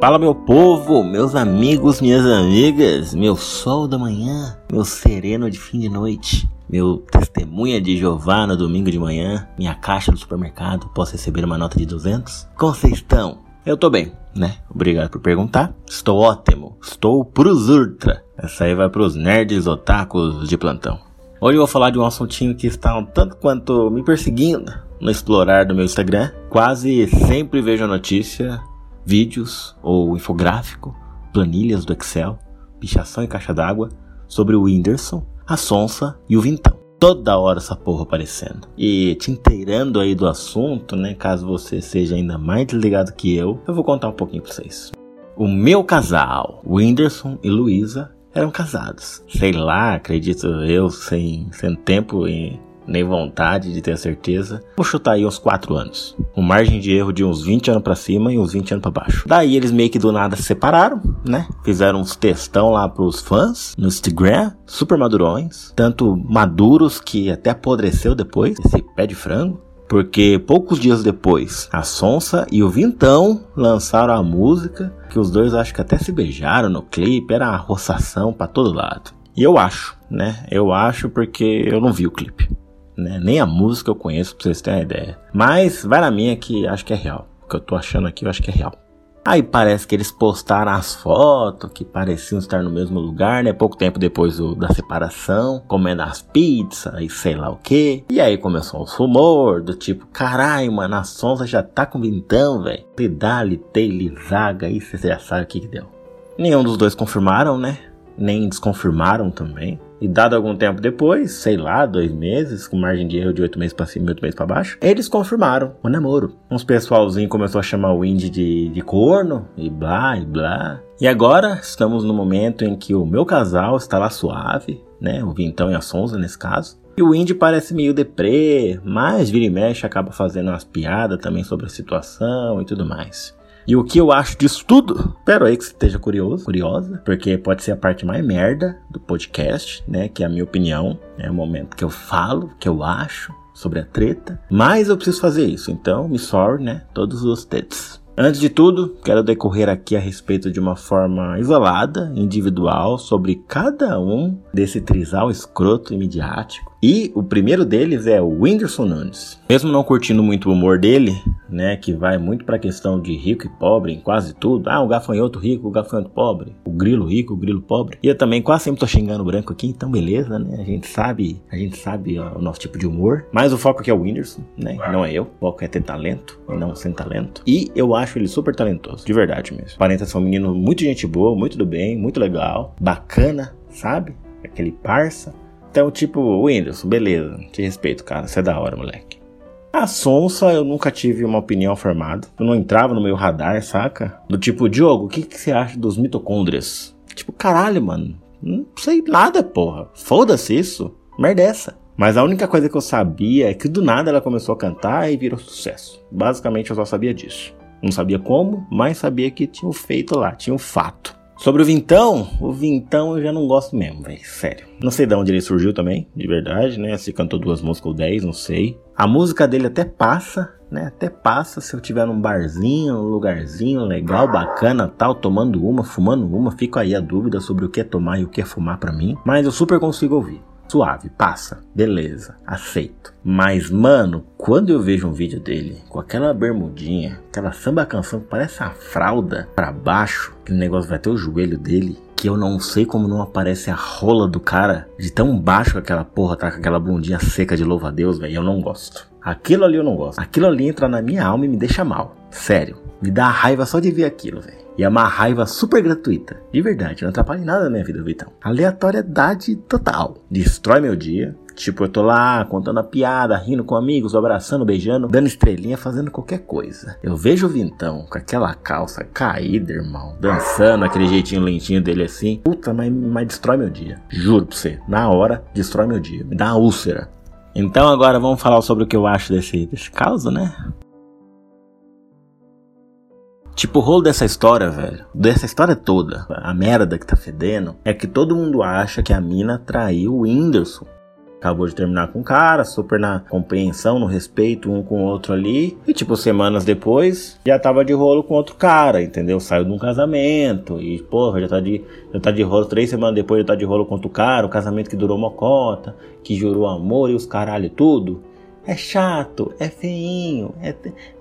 Fala meu povo, meus amigos, minhas amigas, meu sol da manhã, meu sereno de fim de noite, meu testemunha de Jeová no domingo de manhã, minha caixa do supermercado, posso receber uma nota de 200? Como vocês estão? Eu tô bem, né? Obrigado por perguntar. Estou ótimo, estou pros ultra. Essa aí vai pros nerds otakus de plantão. Hoje eu vou falar de um assuntinho que está um tanto quanto me perseguindo no explorar do meu Instagram. Quase sempre vejo a notícia vídeos ou infográfico, planilhas do Excel, pichação em caixa d'água sobre o Whindersson, a Sonsa e o Vintão. Toda hora essa porra aparecendo. E te inteirando aí do assunto, né? Caso você seja ainda mais desligado que eu, eu vou contar um pouquinho pra vocês. O meu casal, Whindersson e Luísa, eram casados. Sei lá, acredito eu, sem, sem tempo e nem vontade de ter certeza. Vou chutar aí uns 4 anos. Com margem de erro de uns 20 anos para cima e uns 20 anos para baixo. Daí eles meio que do nada se separaram, né? Fizeram uns textão lá pros fãs no Instagram, super madurões, tanto maduros que até apodreceu depois, esse pé de frango. Porque poucos dias depois, a Sonsa e o Vintão lançaram a música, que os dois acho que até se beijaram no clipe, era uma roçação para todo lado. E eu acho, né? Eu acho porque eu não vi o clipe né? Nem a música eu conheço pra vocês terem uma ideia. Mas vai na minha que acho que é real. O que eu tô achando aqui eu acho que é real. Aí parece que eles postaram as fotos que pareciam estar no mesmo lugar, né? Pouco tempo depois do, da separação, comendo as pizzas e sei lá o que. E aí começou o rumor do tipo, caralho, mano, a Sonsa já tá com vintão, velho. Lidar, litei, zaga, aí você já sabe o que que deu. Nenhum dos dois confirmaram, né? Nem desconfirmaram também. E dado algum tempo depois, sei lá, dois meses, com margem de erro de oito meses para cima e oito meses para baixo, eles confirmaram o namoro. Uns pessoalzinho começou a chamar o Indy de, de corno, e blá, e blá. E agora estamos no momento em que o meu casal está lá suave, né? O Vintão e a Sonza nesse caso. E o Indy parece meio deprê, mas vira e mexe acaba fazendo umas piadas também sobre a situação e tudo mais. E o que eu acho disso tudo? Espero aí que você esteja curioso, curiosa, porque pode ser a parte mais merda do podcast, né? Que é a minha opinião. É o momento que eu falo, que eu acho sobre a treta. Mas eu preciso fazer isso, então me sorry, né? Todos os tetos. Antes de tudo, quero decorrer aqui a respeito de uma forma isolada, individual, sobre cada um desse trisal escroto e midiático. E o primeiro deles é o Whindersson Nunes. Mesmo não curtindo muito o humor dele, né, que vai muito para a questão de rico e pobre em quase tudo. Ah, o gafanhoto rico, o gafanhoto pobre, o grilo rico, o grilo pobre. E eu também quase sempre tô xingando o branco aqui, então beleza, né? A gente sabe, a gente sabe ó, o nosso tipo de humor. Mas o foco aqui é o Whindersson, né? Não é eu. O foco é ter talento e não sem talento. E eu acho ele super talentoso, de verdade mesmo. Parenta ser um menino muito gente boa, muito do bem, muito legal, bacana, sabe? Aquele parça. Então, tipo, Whindersson, beleza, te respeito, cara, você é da hora, moleque. A Sonsa eu nunca tive uma opinião formada. Eu não entrava no meu radar, saca? Do tipo, Diogo, o que, que você acha dos mitocôndrias? Tipo, caralho, mano. Não sei nada, porra. Foda-se isso. Merda é essa. Mas a única coisa que eu sabia é que do nada ela começou a cantar e virou sucesso. Basicamente eu só sabia disso. Não sabia como, mas sabia que tinha um feito lá, tinha um fato. Sobre o Vintão, o Vintão eu já não gosto mesmo, velho. Sério. Não sei de onde ele surgiu também, de verdade, né? Se cantou duas músicas ou dez, não sei. A música dele até passa, né? Até passa se eu tiver num barzinho, um lugarzinho legal, bacana, tal, tomando uma, fumando uma. Fica aí a dúvida sobre o que é tomar e o que é fumar para mim. Mas eu super consigo ouvir. Suave, passa, beleza, aceito. Mas, mano, quando eu vejo um vídeo dele com aquela bermudinha, aquela samba canção que parece a fralda pra baixo, que o negócio vai ter o joelho dele, que eu não sei como não aparece a rola do cara de tão baixo que aquela porra tá com aquela bundinha seca de louva a Deus, velho, eu não gosto. Aquilo ali eu não gosto. Aquilo ali entra na minha alma e me deixa mal. Sério. Me dá raiva só de ver aquilo, velho. E é uma raiva super gratuita. De verdade, não atrapalha em nada na minha vida, Vitão. Aleatoriedade total. Destrói meu dia. Tipo, eu tô lá contando a piada, rindo com amigos, abraçando, beijando, dando estrelinha, fazendo qualquer coisa. Eu vejo o Vintão com aquela calça caída, irmão, dançando aquele jeitinho lentinho dele assim. Puta, mas, mas destrói meu dia. Juro pra você. Na hora, destrói meu dia. Me dá uma úlcera. Então agora vamos falar sobre o que eu acho desse, desse caso, né? Tipo, o rolo dessa história, velho, dessa história toda, a merda que tá fedendo, é que todo mundo acha que a mina traiu o Whindersson. acabou de terminar com o cara, super na compreensão, no respeito um com o outro ali. E tipo, semanas depois, já tava de rolo com outro cara, entendeu? Saiu de um casamento. E, porra, já tá de, já tá de rolo. Três semanas depois já tá de rolo com outro cara. O casamento que durou uma cota, que jurou amor e os caralho tudo. É chato, é feinho, é,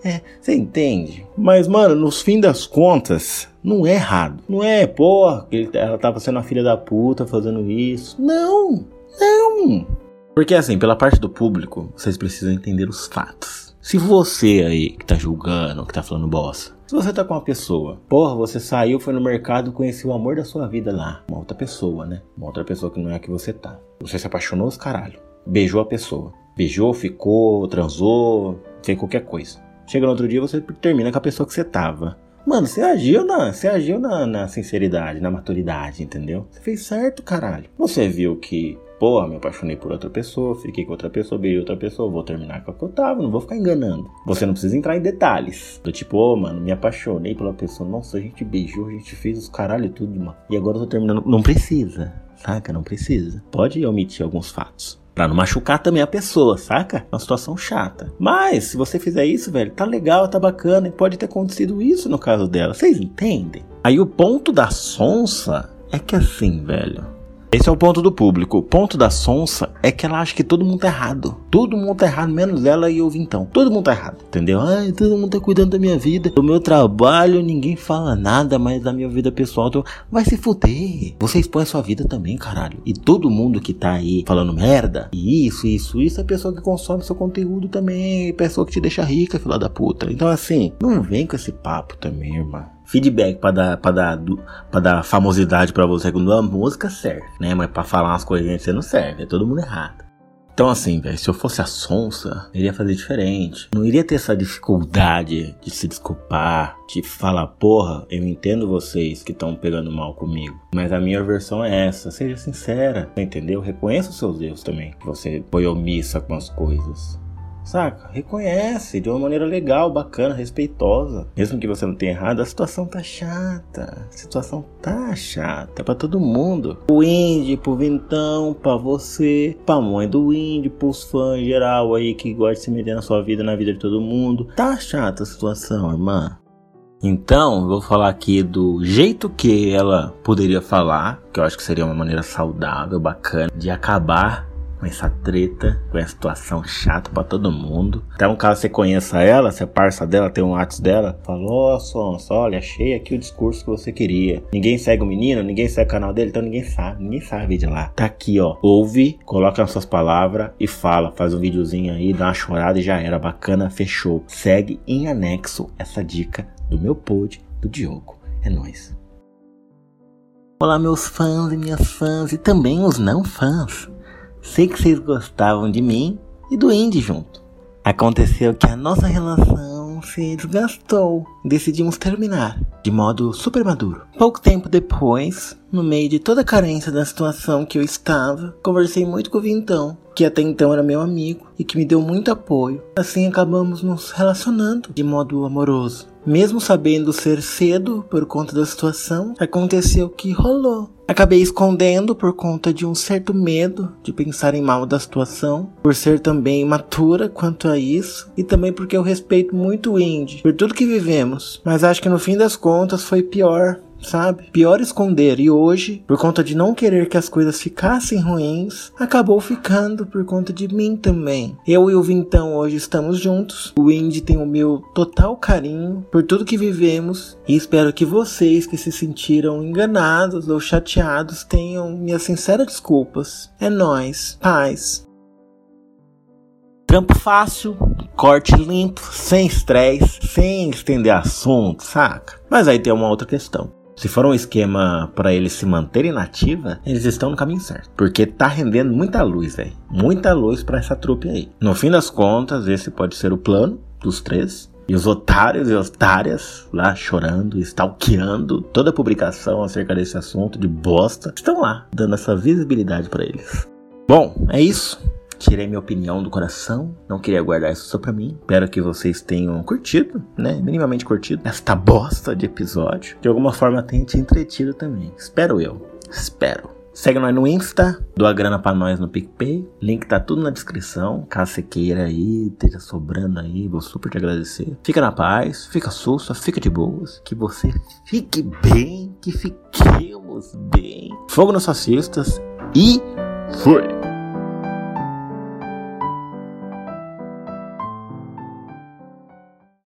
é. Você entende? Mas, mano, nos fim das contas, não é errado. Não é, porra, ela tava sendo a filha da puta fazendo isso. Não, não. Porque assim, pela parte do público, vocês precisam entender os fatos. Se você aí que tá julgando, que tá falando bosta, se você tá com uma pessoa, porra, você saiu, foi no mercado, conheceu o amor da sua vida lá, uma outra pessoa, né? Uma outra pessoa que não é a que você tá. Você se apaixonou os caralho, beijou a pessoa. Beijou, ficou, transou, fez qualquer coisa. Chega no outro dia, você termina com a pessoa que você tava. Mano, você agiu na, você agiu na, na sinceridade, na maturidade, entendeu? Você fez certo, caralho. Você viu que Porra, me apaixonei por outra pessoa, fiquei com outra pessoa, beijei outra pessoa, vou terminar com a que eu tava, não vou ficar enganando. Você não precisa entrar em detalhes. Do tipo, ô, oh, mano, me apaixonei pela pessoa, nossa, a gente beijou, a gente fez os caralho tudo, mano. E agora eu tô terminando. Não precisa, saca? Não precisa. Pode omitir alguns fatos. Pra não machucar também a pessoa, saca? Uma situação chata. Mas, se você fizer isso, velho, tá legal, tá bacana, e pode ter acontecido isso no caso dela. Vocês entendem? Aí o ponto da sonsa é que assim, velho. Esse é o ponto do público. O ponto da sonsa é que ela acha que todo mundo tá errado. Todo mundo tá errado, menos ela e o Vintão. Todo mundo tá errado, entendeu? Ai, todo mundo tá cuidando da minha vida, do meu trabalho, ninguém fala nada, mas da minha vida pessoal, tô... vai se fuder. Você expõe a sua vida também, caralho. E todo mundo que tá aí falando merda, e isso, isso, isso, é pessoa que consome seu conteúdo também, pessoa que te deixa rica, filha da puta. Então assim, não vem com esse papo também, irmão feedback para dar para dar para dar famosidade para você quando a música serve, né? Mas para falar umas coisinhas você não serve, é todo mundo errado. Então assim, velho, se eu fosse a Sonsa, eu iria fazer diferente. Não iria ter essa dificuldade de se desculpar, de falar, porra, eu entendo vocês que estão pegando mal comigo. Mas a minha versão é essa, seja sincera, entendeu? Reconheça os seus erros também. Você foi omissa com as coisas. Saca? Reconhece de uma maneira legal, bacana, respeitosa. Mesmo que você não tenha errado, a situação tá chata. A situação tá chata para todo mundo. O indie, pro Vintão, pra você, pra mãe do indie, pros fãs em geral aí que gosta de se meter na sua vida, na vida de todo mundo. Tá chata a situação, irmã. Então, vou falar aqui do jeito que ela poderia falar, que eu acho que seria uma maneira saudável, bacana, de acabar com essa treta, com essa situação chata para todo mundo. Um caso você conheça ela, você é parça dela, tem um WhatsApp dela, falou, ó, Sonsa, olha, achei aqui o discurso que você queria. Ninguém segue o menino, ninguém segue o canal dele, então ninguém sabe, ninguém sabe de lá. Tá aqui, ó, ouve, coloca nas suas palavras e fala, faz um videozinho aí, dá uma chorada e já era, bacana, fechou. Segue em anexo essa dica do meu pod, do Diogo. É nóis. Olá, meus fãs e minhas fãs e também os não fãs. Sei que vocês gostavam de mim e do Indy junto. Aconteceu que a nossa relação se desgastou. Decidimos terminar de modo super maduro. Pouco tempo depois, no meio de toda a carência da situação que eu estava, conversei muito com o Vintão, que até então era meu amigo e que me deu muito apoio. Assim acabamos nos relacionando de modo amoroso. Mesmo sabendo ser cedo por conta da situação, aconteceu que rolou. Acabei escondendo por conta de um certo medo de pensar em mal da situação, por ser também imatura quanto a isso, e também porque eu respeito muito o Indy, por tudo que vivemos. Mas acho que no fim das contas foi pior sabe? Pior esconder. E hoje, por conta de não querer que as coisas ficassem ruins, acabou ficando por conta de mim também. Eu e o Vintão hoje estamos juntos. O Indy tem o meu total carinho por tudo que vivemos. E espero que vocês que se sentiram enganados ou chateados tenham minhas sinceras desculpas. É nós, paz. Trampo fácil, corte limpo, sem estresse, sem estender assunto, saca? Mas aí tem uma outra questão. Se for um esquema para eles se manterem nativa, eles estão no caminho certo. Porque tá rendendo muita luz, velho. Muita luz para essa trupe aí. No fim das contas, esse pode ser o plano dos três. E os otários e otárias lá chorando, stalkeando toda a publicação acerca desse assunto de bosta, estão lá, dando essa visibilidade para eles. Bom, é isso. Tirei minha opinião do coração, não queria guardar isso só pra mim. Espero que vocês tenham curtido, né? Minimamente curtido esta bosta de episódio. De alguma forma tenha te entretido também. Espero eu. Espero. Segue nós no Insta, doa grana pra nós no PicPay. Link tá tudo na descrição. Caso você queira aí, esteja sobrando aí, vou super te agradecer. Fica na paz, fica sussa, fica de boas. Que você fique bem, que fiquemos bem. Fogo nas suas cestas e fui!